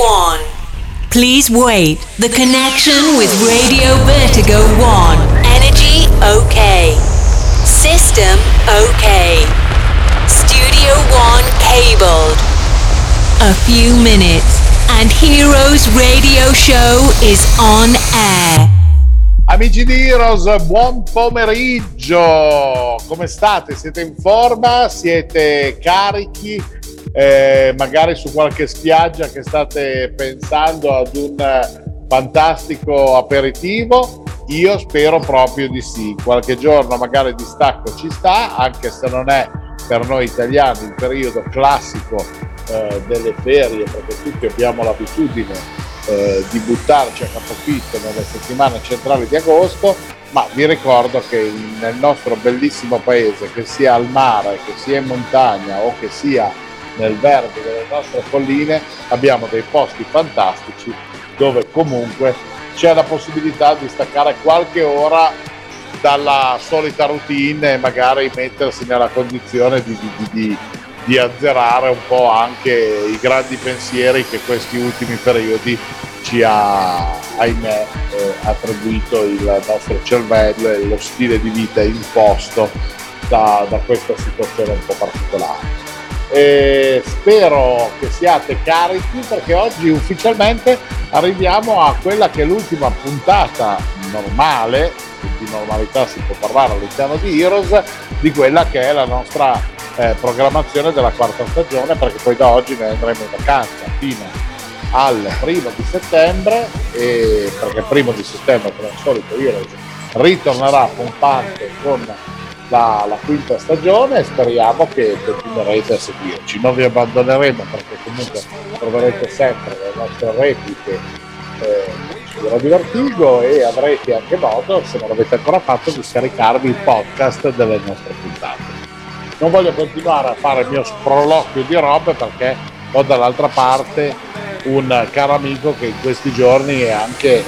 1. Please wait. The connection with Radio Vertigo 1. Energy okay. System okay. Studio 1 cabled. A few minutes and Heroes Radio Show is on air. Amici di Heroes, buon pomeriggio! Come state? Siete in forma? Siete carichi? Eh, magari su qualche spiaggia che state pensando ad un fantastico aperitivo? Io spero proprio di sì. Qualche giorno magari di stacco ci sta, anche se non è per noi italiani il periodo classico eh, delle ferie, perché tutti abbiamo l'abitudine eh, di buttarci a capofitto nelle settimane centrali di agosto, ma vi ricordo che nel nostro bellissimo paese, che sia al mare, che sia in montagna o che sia nel verde delle nostre colline, abbiamo dei posti fantastici dove comunque c'è la possibilità di staccare qualche ora dalla solita routine e magari mettersi nella condizione di, di, di, di azzerare un po' anche i grandi pensieri che questi ultimi periodi ci ha, ahimè, eh, attribuito il nostro cervello e lo stile di vita imposto da, da questa situazione un po' particolare. E spero che siate carichi perché oggi ufficialmente arriviamo a quella che è l'ultima puntata normale, di normalità si può parlare all'interno di Heroes, di quella che è la nostra eh, programmazione della quarta stagione perché poi da oggi noi andremo in vacanza fino al primo di settembre e perché primo di settembre come al solito Heroes ritornerà pompante con la, quinta stagione e speriamo che continuerete a seguirci non vi abbandoneremo perché comunque troverete sempre le nostre repliche eh, su Radio Vertigo e avrete anche modo se non l'avete ancora fatto di scaricarvi il podcast delle nostre puntate non voglio continuare a fare il mio sproloquio di robe perché ho dall'altra parte un caro amico che in questi giorni è anche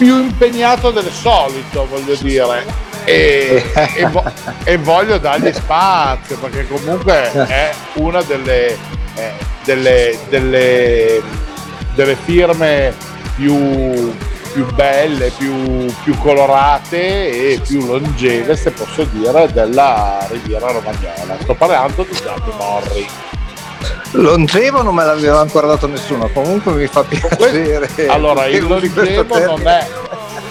più impegnato del solito, voglio dire. E, e, vo- e voglio dargli spazio perché comunque è una delle, eh, delle, delle, delle firme più, più belle, più, più, colorate e più longeve, se posso dire, della Riviera Romagnola. Sto parlando di Gianni Morri. Longevo non me l'aveva ancora dato nessuno, comunque mi fa piacere. Allora, il longevo non è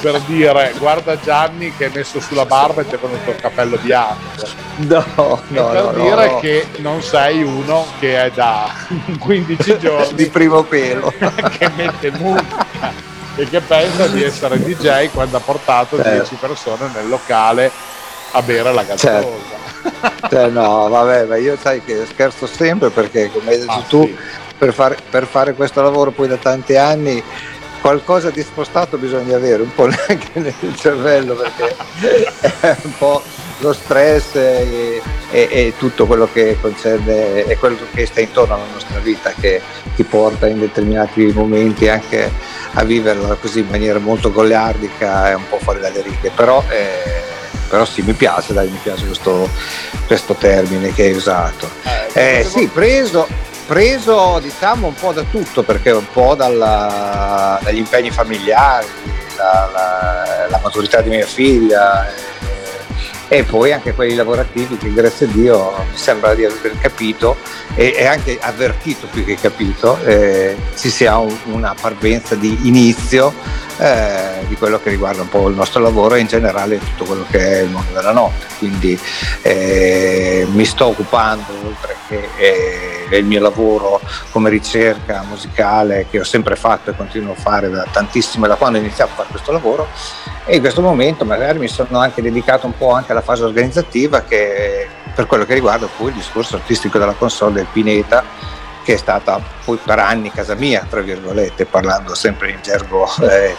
per dire guarda Gianni che hai messo sulla barba e ti è venuto il capello bianco. No, no. Per no, dire no. che non sei uno che è da 15 giorni di primo pelo che mette musica e che pensa di essere DJ quando ha portato Certo. 10 persone nel locale a bere la Certo. gazzosa. Cioè, no, vabbè, ma io sai che scherzo sempre perché come hai detto Ah, tu, sì. per, fare, per fare questo lavoro poi da tanti anni qualcosa di spostato bisogna avere, un po' anche nel cervello perché è un po' lo stress e, e- e tutto quello che concerne e quello che sta intorno alla nostra vita che ti porta in determinati momenti anche a viverla così in maniera molto goliardica e un po' fuori dalle righe, però, eh, però sì, mi piace, dai, mi piace questo, questo termine che hai usato. Eh, sì, preso, preso diciamo un po' da tutto, perché un po' dalla- dagli impegni familiari, la, la- la maturità di mia figlia eh, e poi anche quelli lavorativi che grazie a Dio mi sembra di aver capito e, e anche avvertito più che capito, eh, ci sia un- una parvenza di inizio eh, di quello che riguarda un po' il nostro lavoro e in generale tutto quello che è il mondo della notte. Quindi eh, mi sto occupando, oltre che eh, il mio lavoro come ricerca musicale che ho sempre fatto e continuo a fare da tantissimo, da quando ho iniziato a fare questo lavoro, e in questo momento magari mi sono anche dedicato un po' anche alla fase organizzativa che per quello che riguarda poi il discorso artistico della console del Pineta che è stata poi per anni casa mia, tra virgolette, parlando sempre in gergo eh,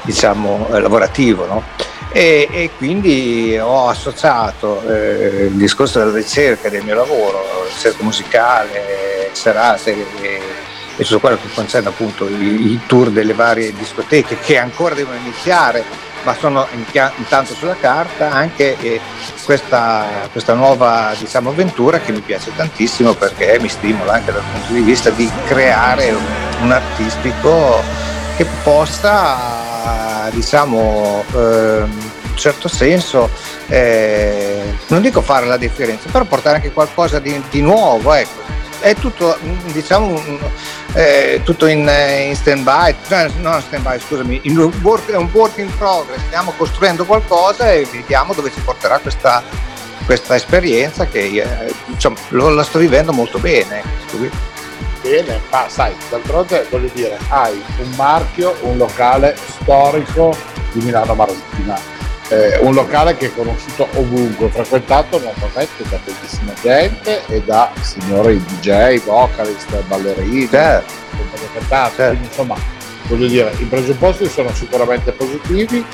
diciamo eh, lavorativo, no? E, e quindi ho associato eh, il discorso della ricerca del mio lavoro, ricerca musicale, serate e, e tutto quello che concerne appunto i, i tour delle varie discoteche che ancora devono iniziare ma sono intanto sulla carta anche questa, questa, nuova diciamo, avventura che mi piace tantissimo perché mi stimola anche dal punto di vista di creare un, artistico che possa diciamo eh, un certo senso eh, non dico fare la differenza però portare anche qualcosa di, di nuovo ecco è tutto, diciamo, eh, tutto in, in stand by, no, in stand by, scusami, in work, è un work in progress, stiamo costruendo qualcosa e vediamo dove ci porterà questa, questa esperienza che eh, diciamo, lo, la sto vivendo molto bene. Bene, ma sai, d'altronde voglio dire, hai un marchio, un locale storico di Milano Marittima eh, un locale che è conosciuto ovunque, frequentato normalmente da tantissima gente e da signori DJ, vocalist, ballerini, certo. cantanti, certo. quindi insomma voglio dire i presupposti sono sicuramente positivi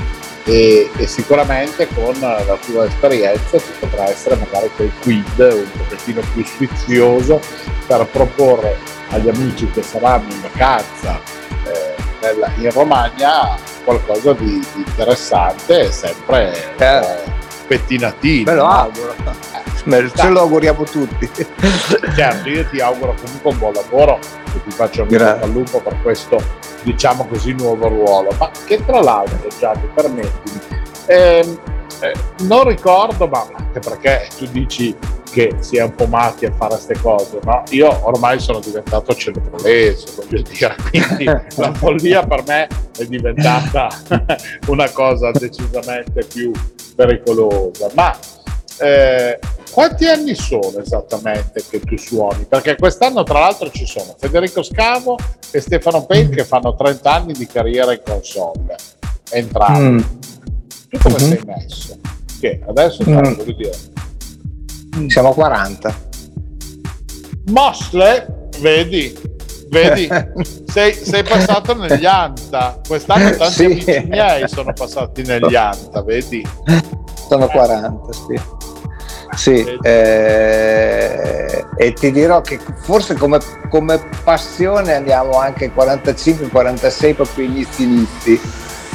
e, e, sicuramente con la tua esperienza ci potrà essere magari quel quid un pochettino più sfizioso per proporre agli amici che saranno in vacanza eh, nella, in Romagna qualcosa di, di interessante e sempre eh. pettinatino. Me lo auguro. Eh, ce lo auguriamo tutti. Certo, io ti auguro comunque un buon lavoro e ti faccio un al lupo per questo, diciamo così, nuovo ruolo. Ma che tra l'altro, Gianni, permettimi, ehm, eh, non ricordo, ma anche perché tu dici che si è un po' matti a fare queste cose, no? Io ormai sono diventato cenebrolese, voglio dire, quindi la follia per me è diventata una cosa decisamente più pericolosa. Ma eh, quanti anni sono esattamente che tu suoni? Perché quest'anno tra l'altro ci sono Federico Scavo e Stefano Payne che fanno 30 anni di carriera in console, entrambi. Mm. Tu come mm-hmm. sei messo? Che adesso mm. voglio dire siamo 40. Mosle, vedi, vedi, sei, sei, passato negli Anta. Quest'anno tanti sì. amici miei sono passati negli Anta, vedi? Sono 40, sì. Sì, eh, e ti dirò che forse come, come passione andiamo anche 45-46 proprio inizi inizi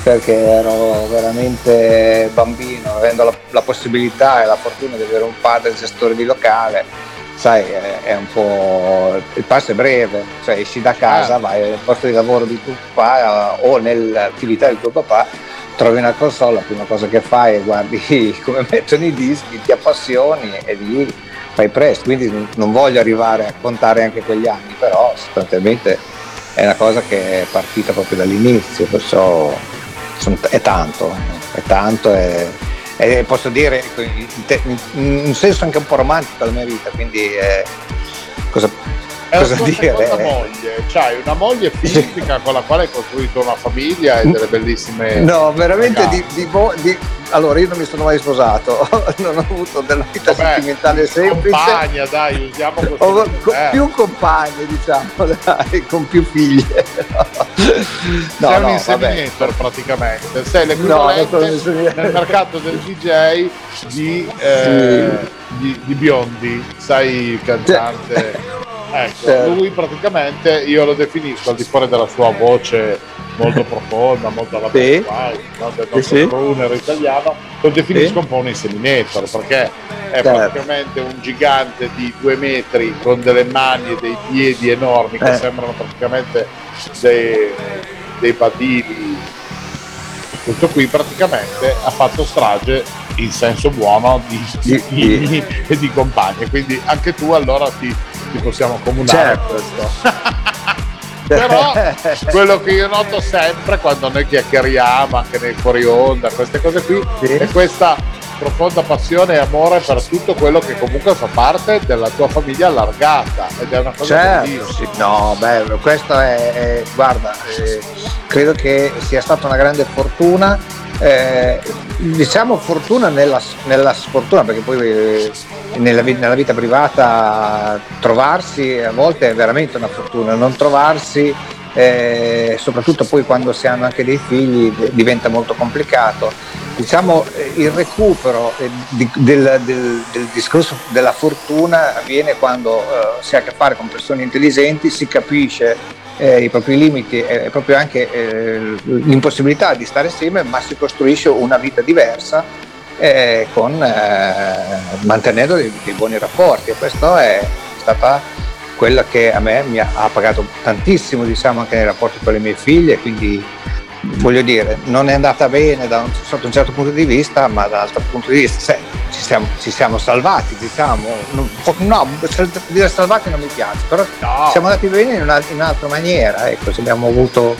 perché ero veramente bambino, avendo la, la, possibilità e la fortuna di avere un padre gestore di locale, sai, è, è un po'... il passo è breve, cioè esci da casa, ah. vai al posto di lavoro di tuo papà o nell'attività del tuo papà, trovi una console, la prima cosa che fai è guardi come mettono i dischi, ti appassioni e lì fai presto, quindi non voglio arrivare a contare anche quegli anni, però sostanzialmente è una cosa che è partita proprio dall'inizio, perciò è tanto, è tanto e, e posso dire in, un senso anche un po' romantico la mia vita, quindi eh, cosa, è cosa dire? È... moglie, c'hai una moglie fisica con la quale hai costruito una famiglia e delle bellissime... No, veramente di, di, di, allora, io non mi sono mai sposato, non ho avuto della vita Vabbè, sentimentale semplice. Compagna, dai, usiamo così. Ho, co- eh. Più compagne, diciamo, dai, con più figlie. No, Sei no, un inseminator praticamente, sei l'equivalente no, nel mercato del DJ di, eh, sì. di, di Biondi, sai, cantante. Ecco, certo. lui praticamente io lo definisco al di fuori della sua voce molto profonda, molto alla sì. del sì. crooner italiano, lo definisco sì. un po' un inseminator perché è certo. praticamente un gigante di due metri con delle mani e dei piedi enormi che eh. sembrano praticamente dei, dei badili. Questo qui praticamente ha fatto strage in senso buono di, di, e di compagne, quindi anche tu allora ti, ti possiamo comunare certo. questo. però quello che io noto sempre quando noi chiacchieriamo anche nei fuori onda queste cose qui sì. è questa profonda passione e amore per tutto quello che comunque fa parte della tua famiglia allargata ed è una cosa certo, sì. no beh questo è, è guarda eh, credo che sia stata una grande fortuna eh, diciamo fortuna nella, nella, sfortuna perché poi eh, nella, nella, vita privata trovarsi a volte è veramente una fortuna non trovarsi eh, soprattutto poi quando si hanno anche dei figli diventa molto complicato. Diciamo eh, il recupero eh, di, del, del, del, discorso della fortuna avviene quando si ha a che fare con persone intelligenti si capisce eh, i propri limiti e proprio anche eh, l'impossibilità di stare assieme, ma si costruisce una vita diversa eh, con, eh, mantenendo dei, dei, buoni rapporti. E questo è stata quella che a me mi ha, ha pagato tantissimo diciamo, anche nei rapporti con le mie figlie, quindi voglio dire, non è andata bene da un, sotto un certo punto di vista, ma dall'altro punto di vista. Se, ci, siamo, ci, siamo, salvati, diciamo. No, no, dire salvati non mi piace, però no. siamo andati bene in, una, in un'altra maniera, ecco, abbiamo avuto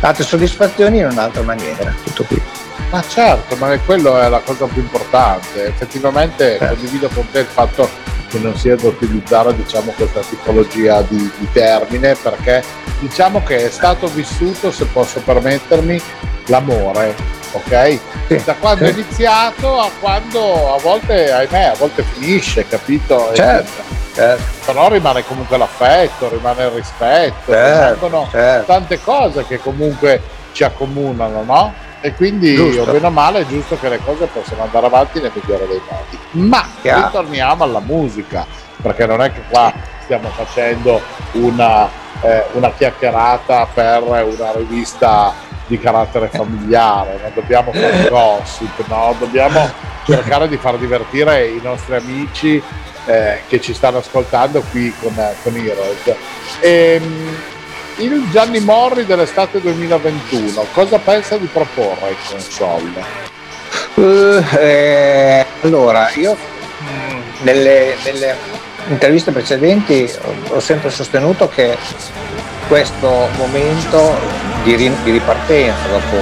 altre soddisfazioni in un'altra maniera, tutto qui. Ma certo, ma quello è la cosa più importante. Effettivamente eh. condivido con te il fatto che non sia da utilizzare diciamo, questa tipologia di, di, termine perché diciamo che è stato vissuto, se posso permettermi, l'amore, ok? Sì, da quando sì. è iniziato a quando a volte, ahimè, a volte finisce, capito? Certo, certo. Però rimane comunque l'affetto, rimane il rispetto, certo, rimangono certo. tante cose che comunque ci accomunano, no? e quindi giusto. o bene o male è giusto che le cose possano andare avanti nel migliore dei modi. Ma Chiaro. ritorniamo alla musica, perché non è che qua stiamo facendo una, eh, una chiacchierata per una rivista di carattere familiare, non dobbiamo fare gossip, no? dobbiamo cercare di far divertire i nostri amici eh, che ci stanno ascoltando qui con, con Heroes. E, ehm, il Gianni Morri dell'estate 2021, cosa pensa di proporre in console? Uh, eh, allora, io mm, nelle, nelle, interviste precedenti ho sempre sostenuto che questo momento di, di, ripartenza dopo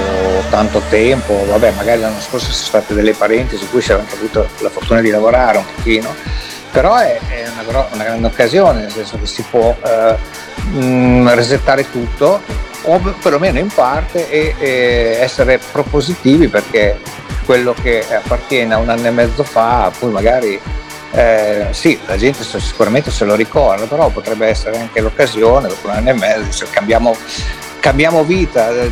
tanto tempo, vabbè magari l'anno scorso sono state delle parentesi in cui si era anche avuto la fortuna di lavorare un pochino, però è, è una, una, grande occasione, nel senso che si può eh, mh, mm, resettare tutto o perlomeno in parte e, e, essere propositivi perché quello che appartiene a un anno e mezzo fa poi magari eh, sì, la gente sicuramente se lo ricorda, però potrebbe essere anche l'occasione dopo un anno e mezzo, se cambiamo cambiamo vita, eh,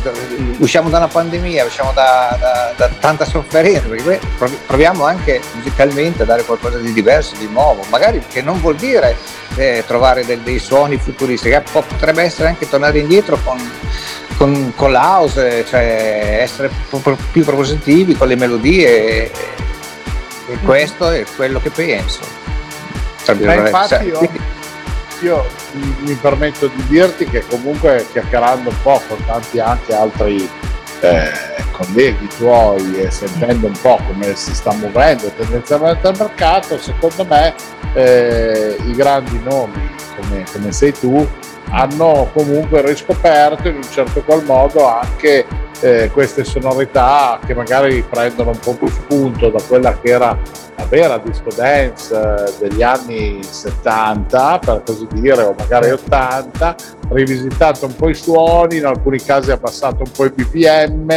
usciamo da una pandemia, usciamo da, da, da tanta sofferenza, perché proviamo anche musicalmente a dare qualcosa di diverso, di nuovo, magari che non vuol dire eh, trovare del, dei suoni futuristi, che potrebbe essere anche tornare indietro con, con, con l'house, cioè essere più propositivi con le melodie e, questo è quello che penso. Ma infatti io io mi permetto di dirti che comunque chiacchierando un po' con tanti anche altri eh, colleghi tuoi e sentendo un po' come si sta muovendo tendenzialmente il mercato, secondo me eh, i grandi nomi come, come sei tu hanno comunque riscoperto in un certo qual modo anche eh, queste sonorità che magari prendono un po' più spunto da quella che era la vera disco dance eh, degli anni 70 per così dire o magari 80 rivisitato un po' i suoni in alcuni casi abbassato un po' i bpm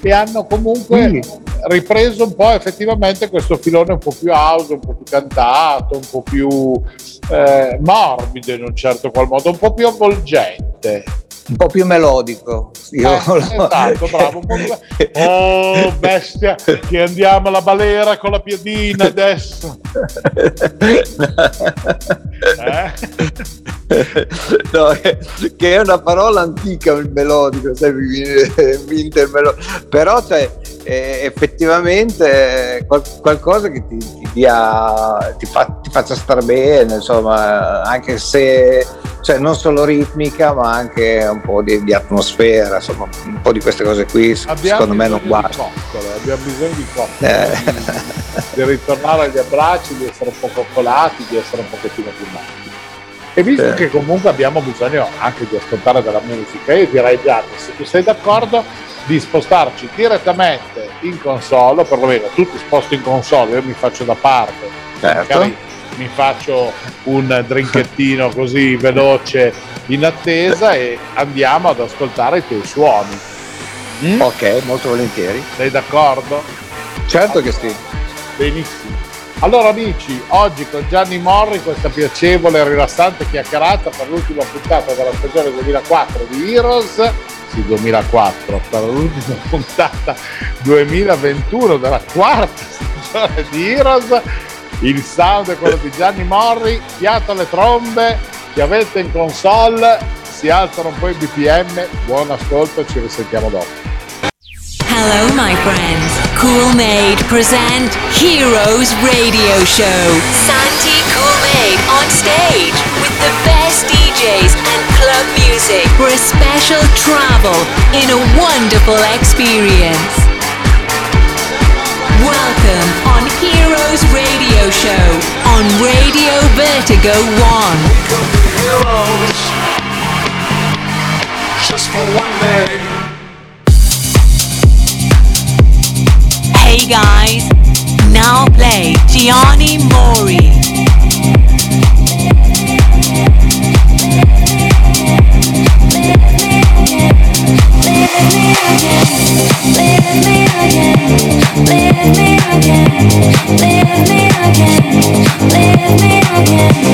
e hanno comunque mm. ripreso un po' effettivamente questo filone un po' più house, un po' più cantato, un po' più eh, morbido in un certo qual modo, un po' più avvolgente un po' più melodico. Io eh, lo... Esatto, bravo. Più... Oh, bestia, che andiamo alla balera con la piedina adesso. eh? No, che è una parola antica il melodico, sai, Winter però cioè, effettivamente eh, qual- qualcosa che ti, ti, dia, ti, fa, ti faccia star bene, insomma, anche se cioè, non solo ritmica, ma anche un po' di, di, atmosfera, insomma, un po' di queste cose qui, abbiamo secondo me non guarda. Abbiamo bisogno di coccole, eh. di, di, ritornare agli abbracci, di essere un po' coccolati, di essere un pochettino più matti. E visto sì. che comunque abbiamo bisogno anche di ascoltare della musica, io direi Gianni, se tu sei d'accordo, di spostarci direttamente in console, o perlomeno tu ti sposti in console, io mi faccio da parte, certo. mi faccio un drinkettino così veloce in attesa e andiamo ad ascoltare i tuoi suoni. Mm? Ok, molto volentieri. Sei d'accordo? Certo che sì. Benissimo. Allora amici, oggi con Gianni Morri questa piacevole e rilassante chiacchierata per l'ultima puntata della stagione 2004 di Heroes, anzi 2004, per l'ultima puntata 2021 della quarta stagione di Heroes. Il sound è quello di Gianni Morri, fiato alle trombe, chiavetta in console, si alzano un po' i BPM, buon ascolto, ci risentiamo dopo. Hello, my friends. Cool Maid present Heroes Radio Show. Santi Gourmet on stage with the best DJs and club music for a special travel in a wonderful experience. Welcome on Heroes Radio Show on Radio Vertigo 1. Hey guys, now play Gianni Mori. Leave me again, leave me again, leave me again.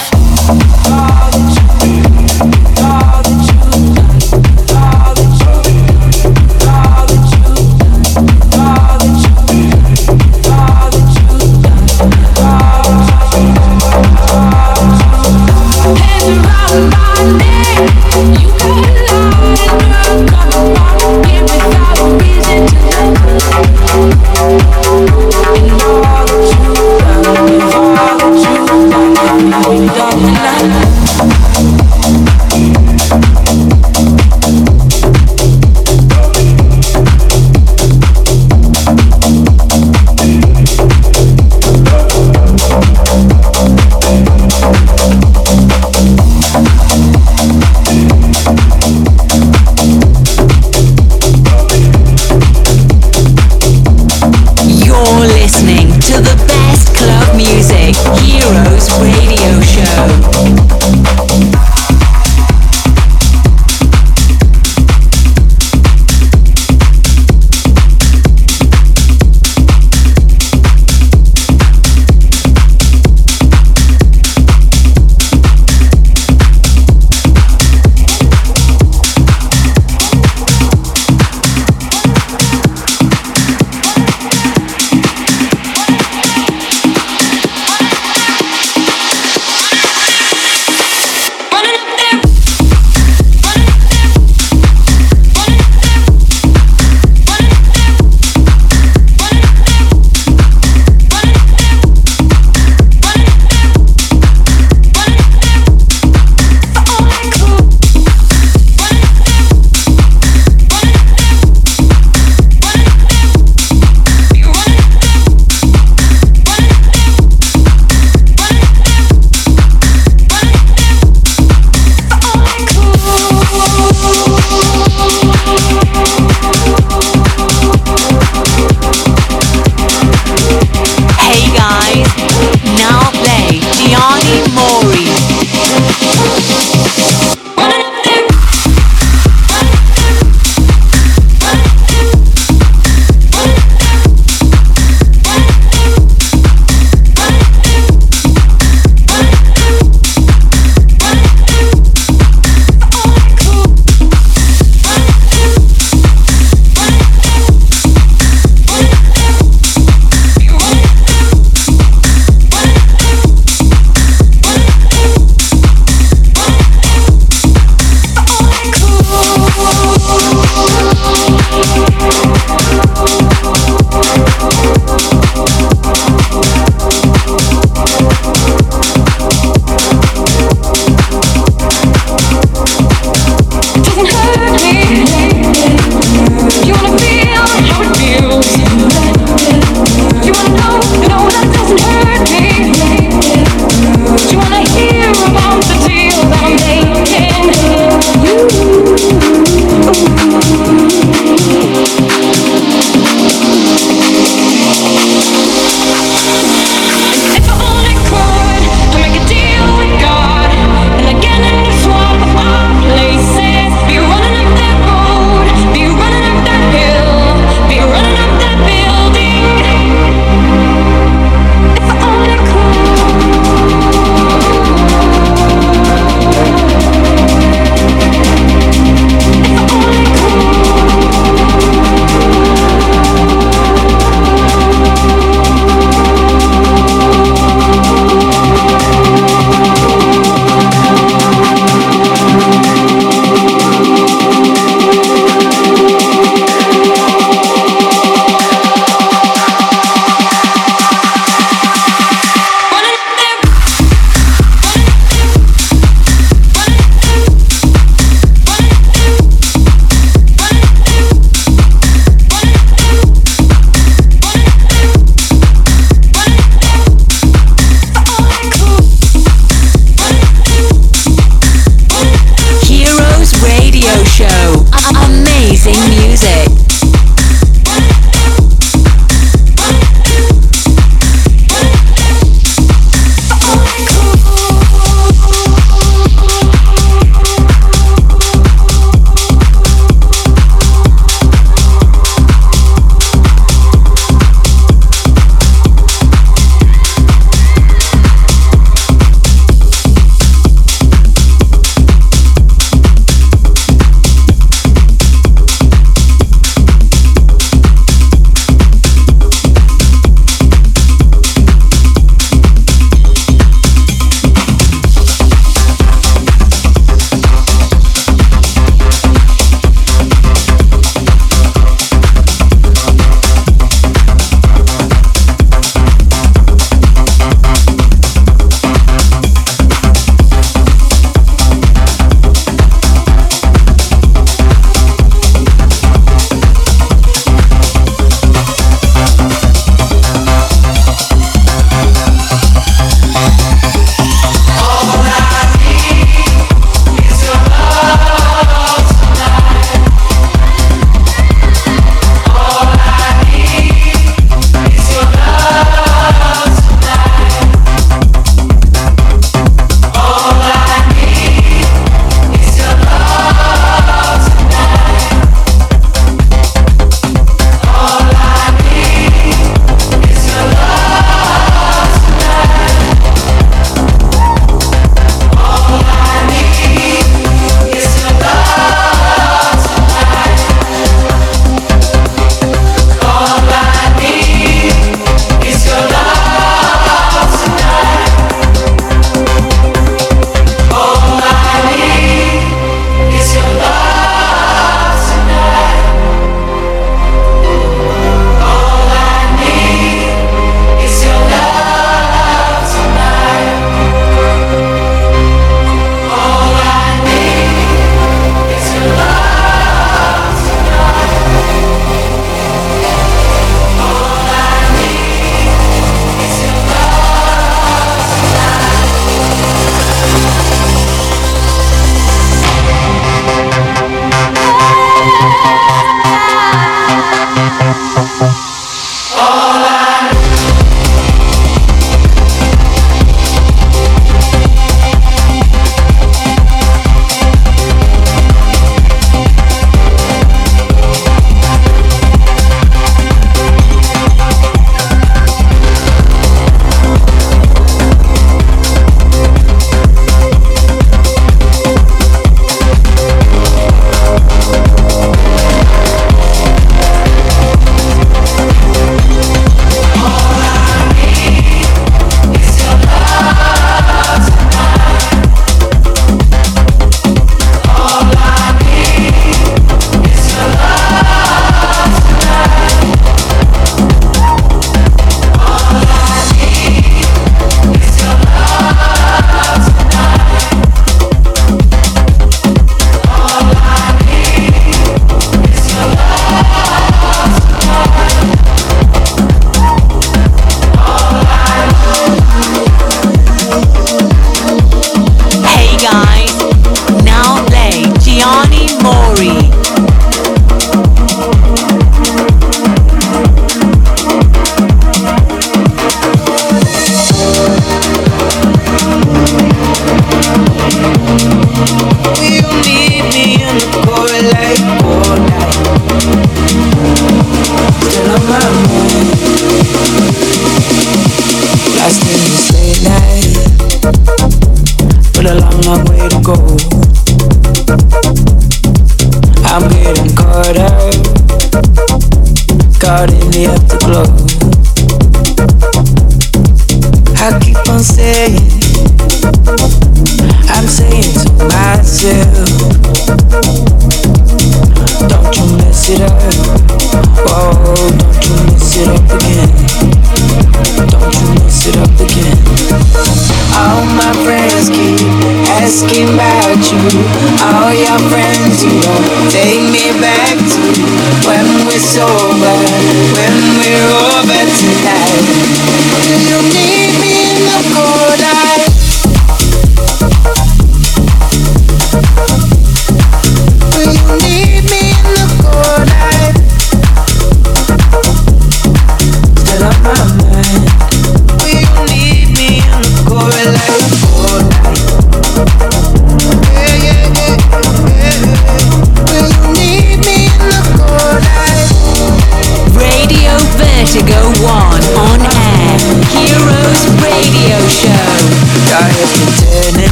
Oh.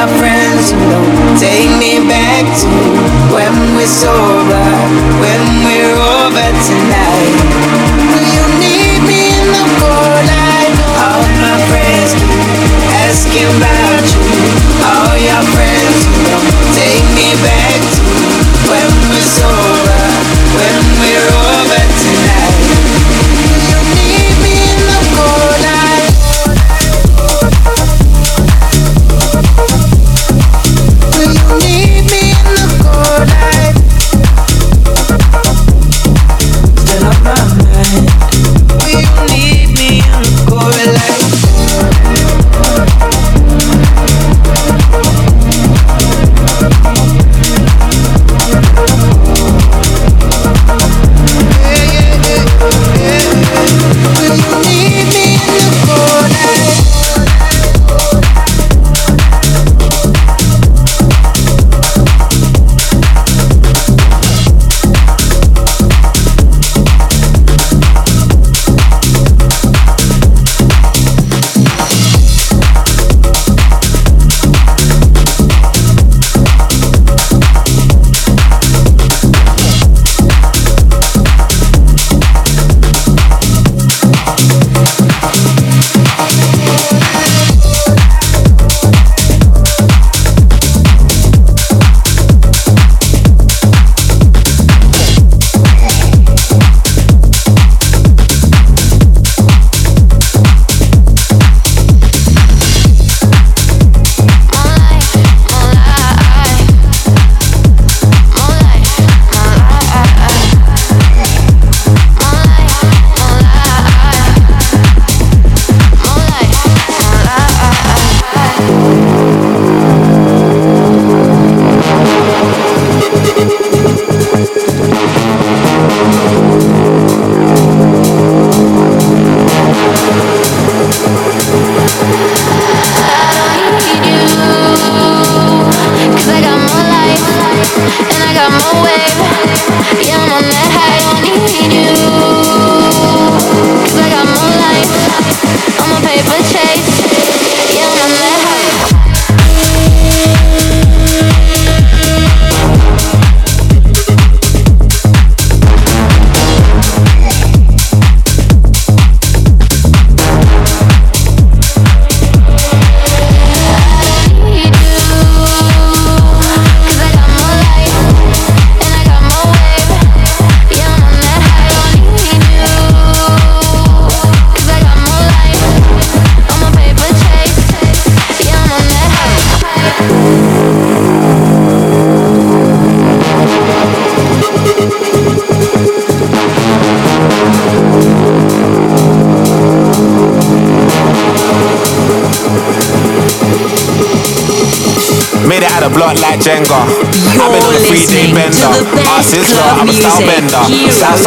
our friends don't take me back to when we're sober, when we're over tonight. Will you need me in the cold light? All my friends asking about you. All your friends don't take me back to when we're sober.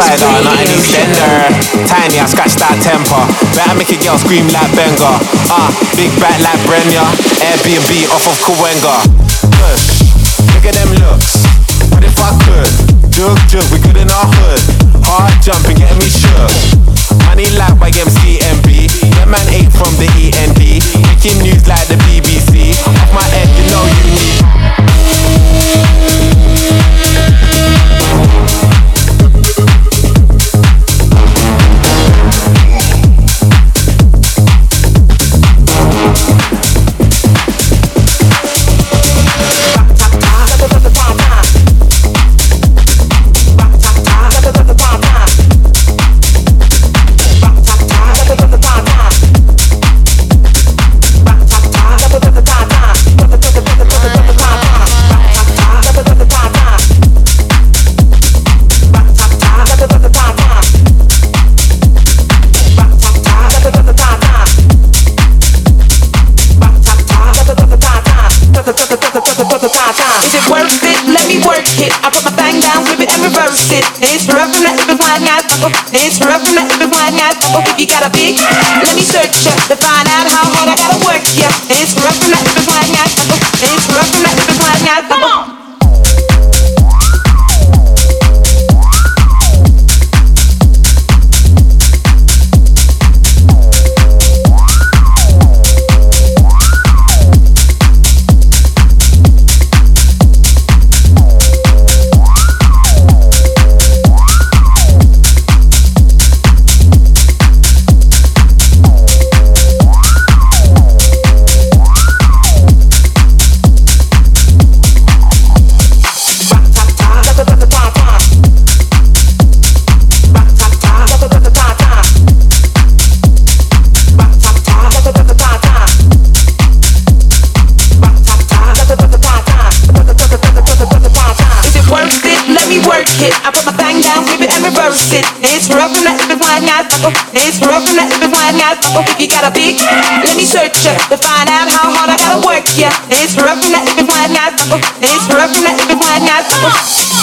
Heroes not an Radio extender. Tiny, I scratch that temper. Better make a girl scream like Benga. Ah, big back like Brenya. Airbnb off of Kawenga. Push, look at them looks. What if I could? Jug, jug, we good in our hood. Hard jumping, getting me shook. Money like YMCMB. That man ate from the END. Making news like the BBC. Off my head, you know you need. You got a big, let me search ya to find out how hard I gotta work ya. It's rough from that if blind guys. It's rough from that if blind guys.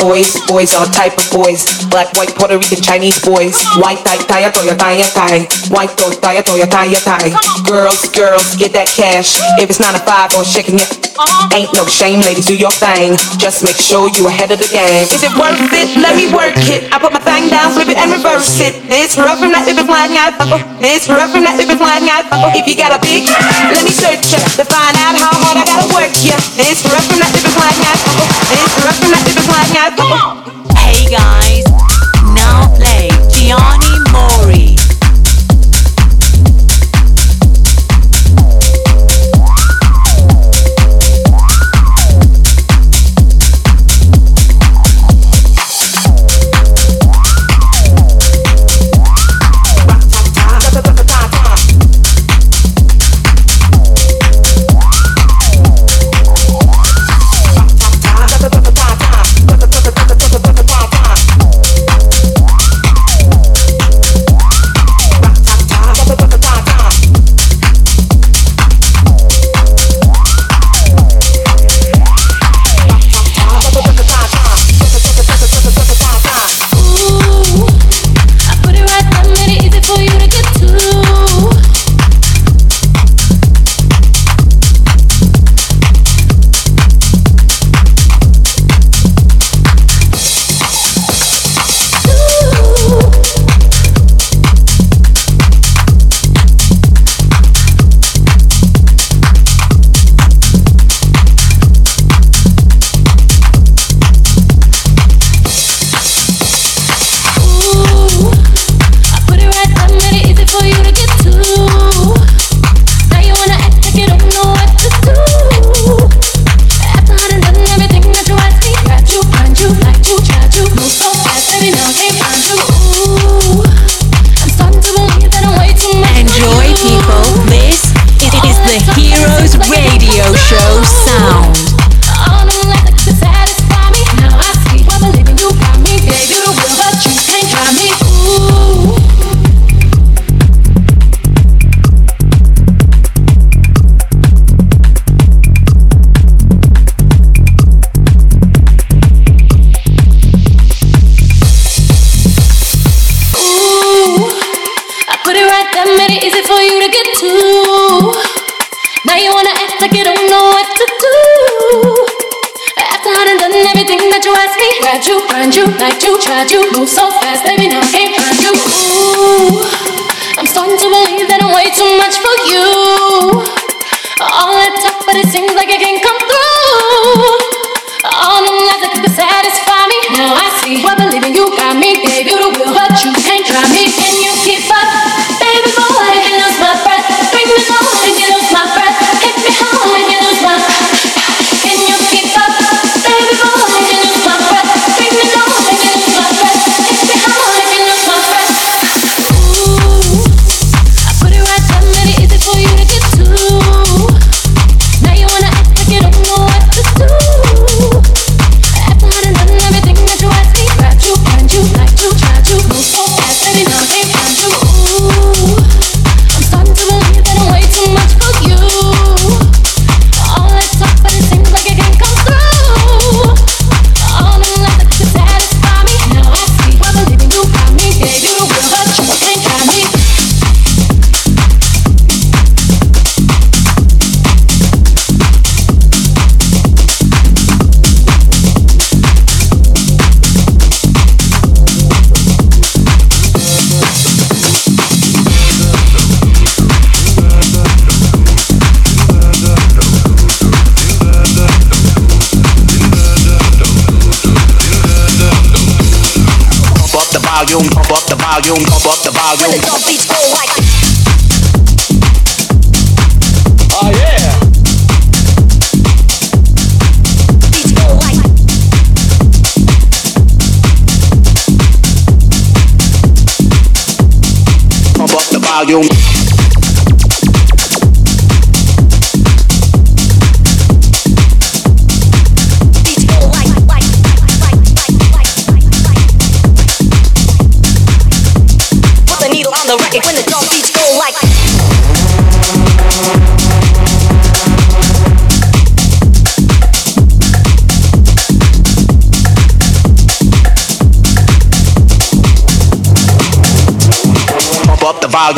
Boys, boys, all type of boys. Black, white, Puerto Rican, Chinese boys. White, tie, tie, toya, tie, tie. White, toy, tie, toya, tie, tie. Girls, girls, get that cash. If it's not a five or shaking it, ain't no shame, ladies, do your thing. Just make sure you ahead of the game. Is it worth it? Let me work it. I put my thing down, flip it and reverse it. It's rough from that it's flying out. It's rough from that if flying. If you got a big, let me search to find out how hard I gotta work. It's rough from that if it's flying. It's rough from that if it's flying. Hey guys, now play Gianni Mori.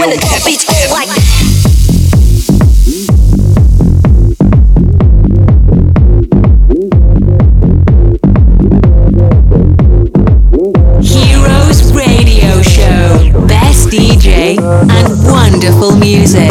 when the drum. Heroes Radio Show, best DJ and wonderful music.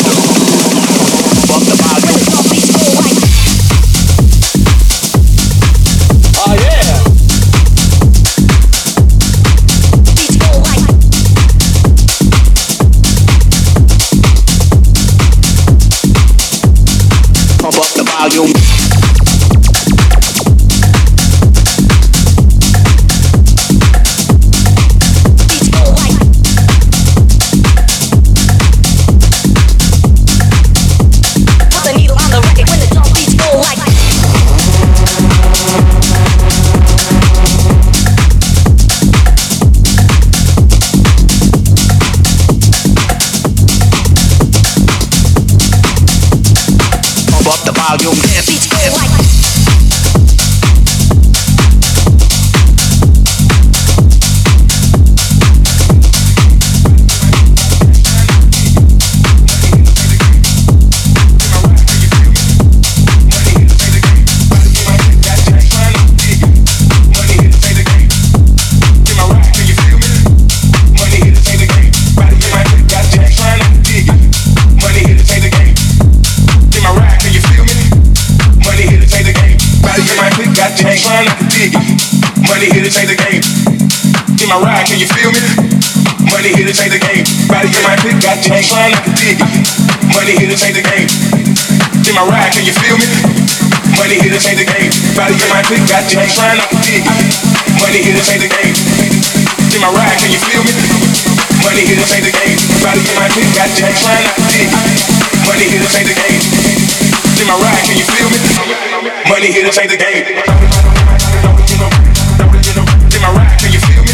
turn up the big. Money here to change the game. In my ride, can you feel me? Money here to change the game. Everybody in my clique got jack, turn up the big. Money here to change the game. In my ride, can you feel me? Money here to change the game. In my ride, can you feel me?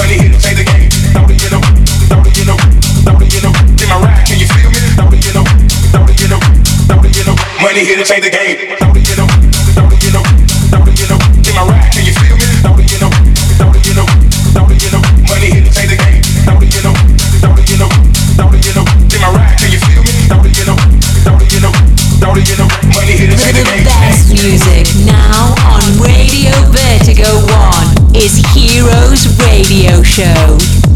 Money here to change the game. In my ride, can you feel me? Money here to change the game. Shorty in the ring, money hit the. The best music now on Radio Vertigo 1 is Heroes Radio Show.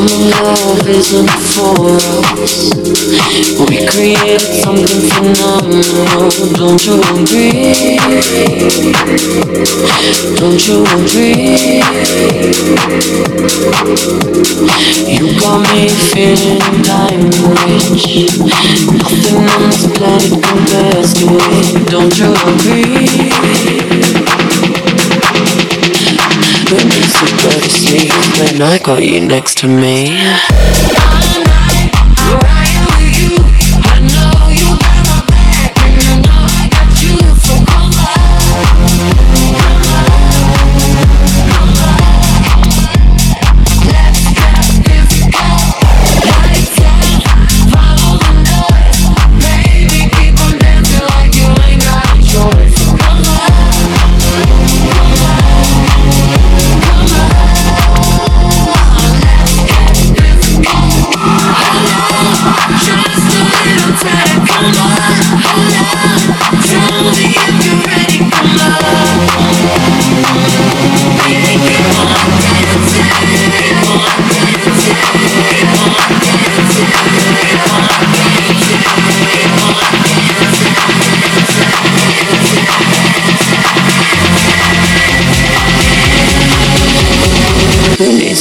Love isn't for us. We created something phenomenal. Don't you agree? Don't you agree? You got me feeling time rich. Nothing on this planet compares to it. Don't you agree? You sit by sleep, when I got you next to me.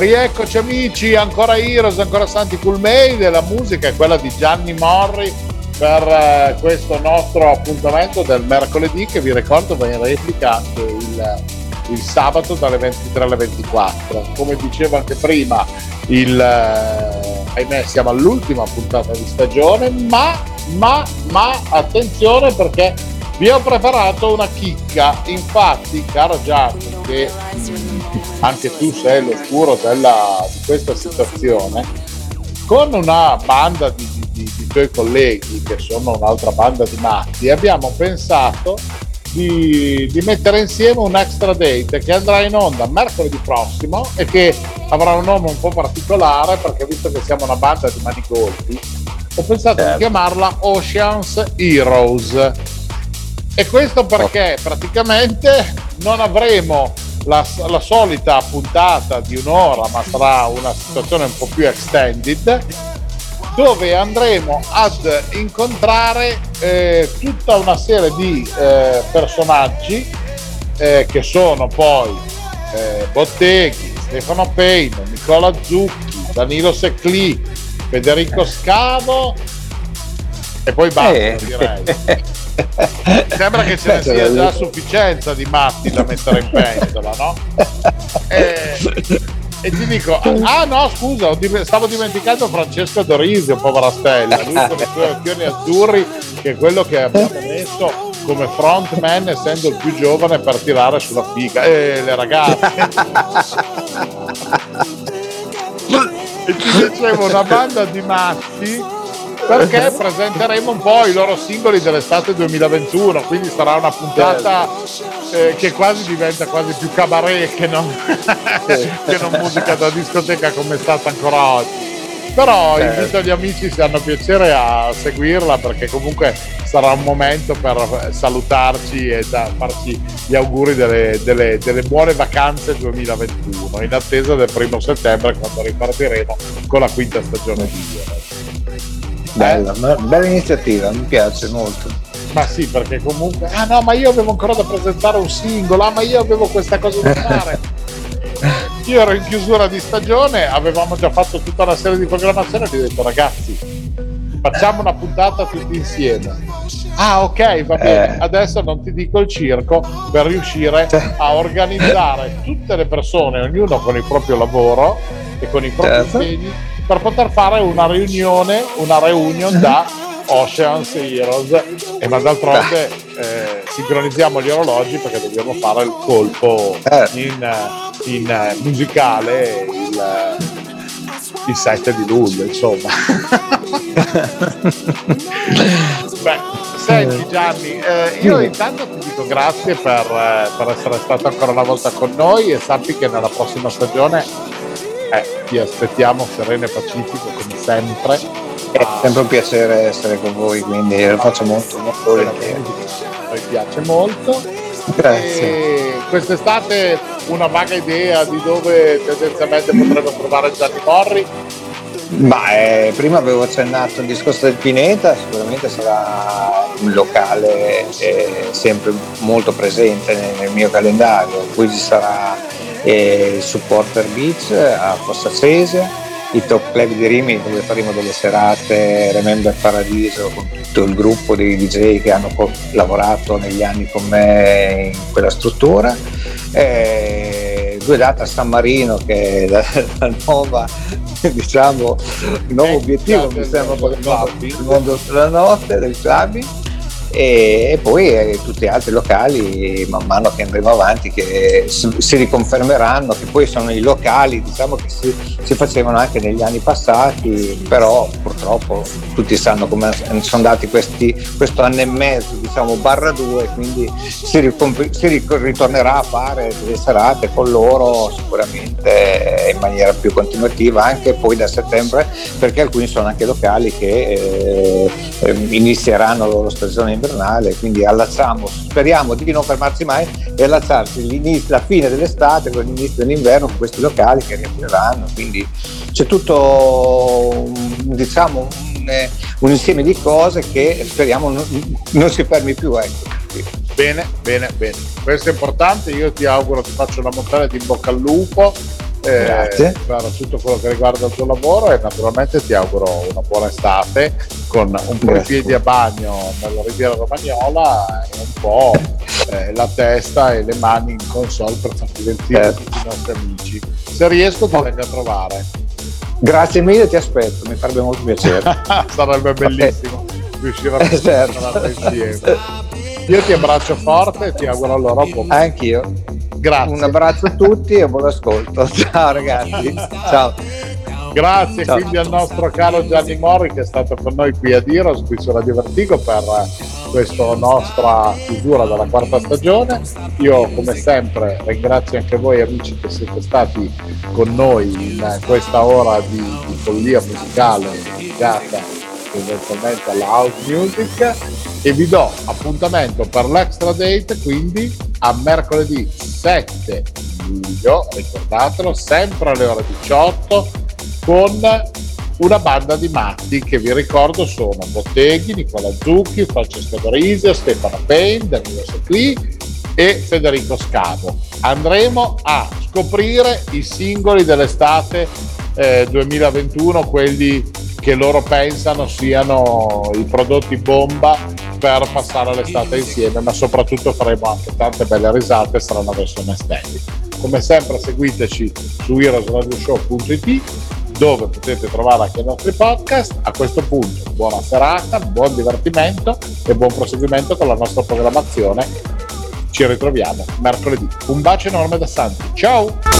Rieccoci amici, ancora Heroes, ancora Santi Coolmade, la musica è quella di Gianni Morri per eh, questo nostro appuntamento del mercoledì che vi ricordo va in replica anche il, il sabato dalle 23 alle 24. Come dicevo anche prima, il, eh, ahimè siamo all'ultima puntata di stagione, ma, ma, ma attenzione perché vi ho preparato una chicca, infatti caro Gianni, che anche tu sei l'oscuro della, di questa situazione, con una banda di, di- di- tuoi colleghi, che sono un'altra banda di matti, abbiamo pensato di, di mettere insieme un extra date che andrà in onda mercoledì prossimo e che avrà un nome un po' particolare perché visto che siamo una banda di manigolfi, ho pensato di chiamarla Oceans Heroes. E questo perché praticamente non avremo la, la solita puntata di un'ora, ma sarà una situazione un po' più extended, dove andremo ad incontrare eh, tutta una serie di eh, personaggi eh, che sono poi eh, Botteghi, Stefano Peino, Nicola Zucchi, Danilo Seclì, Federico Scavo e poi basta Eh. direi. Sembra che ce ne sia già a sufficienza di matti da mettere in pentola, no? E, e ti dico, ah no scusa, stavo dimenticando Francesco Dorisio, povera stella, lui con i suoi occhioni azzurri, che è quello che abbiamo messo come frontman essendo il più giovane per tirare sulla figa. E le ragazze. e ti dicevo una banda di matti perché presenteremo un po' i loro singoli dell'estate 2021 quindi sarà una puntata eh, che quasi diventa quasi più cabaret che non, che non musica da discoteca come è stata ancora oggi. Però invito gli amici se hanno piacere a seguirla perché comunque sarà un momento per salutarci e da farci gli auguri delle, delle- delle buone vacanze 2021 in attesa del primo settembre quando ripartiremo con la quinta stagione di Heroes. Bella, be- bella iniziativa, mi piace molto. Ma sì, perché comunque. Ah no, ma io avevo ancora da presentare un singolo, ah ma io avevo questa cosa da fare. Io ero in chiusura di stagione, avevamo già fatto tutta una serie di programmazione e gli ho detto ragazzi, facciamo una puntata tutti insieme. Ah ok, va bene, Eh. adesso non ti dico il circo per riuscire a organizzare tutte le persone, ognuno con il proprio lavoro e con i propri Certo. impegni, per poter fare una riunione, una reunion da Oceans Heroes. E ma d'altronde eh, sincronizziamo gli orologi perché dobbiamo fare il colpo Eh. in, in, eh, musicale il, il 7 di luglio insomma. Beh, senti Gianni, eh, io intanto ti dico grazie per, eh, per essere stato ancora una volta con noi e sappi che nella prossima stagione eh, ti aspettiamo sereno e pacifico come sempre. È sempre un piacere essere con voi, quindi lo faccio molto, molto volentieri. Mi piace molto. Grazie. E quest'estate una vaga idea di dove tendenzialmente potremmo trovare Gianni Morri? Ma eh, prima avevo accennato il discorso del Pineta, sicuramente sarà un locale eh, sempre molto presente nel, nel mio calendario, poi ci sarà eh, il Supporter Beach a Fossa Cesia, il Top Club di Rimini dove faremo delle serate Remember Paradiso con tutto il gruppo dei DJ che hanno lavorato negli anni con me in quella struttura. Eh, due date a San Marino che è la, la nuova diciamo il nuovo obiettivo mi sembra il mondo della notte del club e, poi eh, tutti gli altri locali man mano che andremo avanti che si, riconfermeranno che poi sono i locali diciamo che si, si facevano anche negli anni passati però purtroppo tutti sanno come sono andati questi, questo anno e mezzo diciamo barra due quindi si, ricomp- si ritornerà a fare delle serate con loro sicuramente in maniera più continuativa anche poi da settembre perché alcuni sono anche locali che eh, eh, inizieranno la loro stagione invernale quindi allacciamo speriamo di non fermarci mai e allacciarci la fine dell'estate con l'inizio dell'inverno con questi locali che riapriranno quindi c'è tutto diciamo un, eh, un insieme di cose che speriamo non, non si fermi più ecco. Bene, bene, bene. Questo è importante, io ti auguro, ti faccio una montagna di bocca al lupo eh, per tutto quello che riguarda il tuo lavoro e naturalmente ti auguro una buona estate con un po' i piedi a bagno nella Riviera Romagnola e un po' eh, la testa e le mani in console per far divertire Certo. tutti i nostri amici. Se riesco ti vengo a trovare. grazie mille ti aspetto mi farebbe molto piacere Sarebbe bellissimo riuscire a Eh, certo. insieme. Io ti abbraccio forte e ti auguro allora un buon anch'io Grazie. un abbraccio a tutti e buon ascolto ciao ragazzi ciao Grazie Ciao. quindi al nostro caro Gianni Morri che è stato con noi qui a Diros, qui su Radio Vertigo per questa nostra chiusura della quarta stagione. Io come sempre ringrazio anche voi amici che siete stati con noi in questa ora di, di follia musicale legata eventualmente alla house music e vi do appuntamento per l'extra date quindi a mercoledì 7 luglio, ricordatelo, sempre alle ore 18 con una banda di matti che vi ricordo sono Botteghi, Nicola Zucchi, Francesco Dorisio, Stefano Payne, Danilo Secli e Federico Scavo. Andremo a scoprire i singoli dell'estate eh, 2021, quelli che loro pensano siano i prodotti bomba per passare l'estate insieme, ma soprattutto faremo anche tante belle risate, sarà una versione steady. Come sempre seguiteci su heroesradioshow.it dove potete trovare anche i nostri podcast. A questo punto buona serata, buon divertimento e buon proseguimento con la nostra programmazione. Ci ritroviamo mercoledì. Un bacio enorme da Santi. Ciao!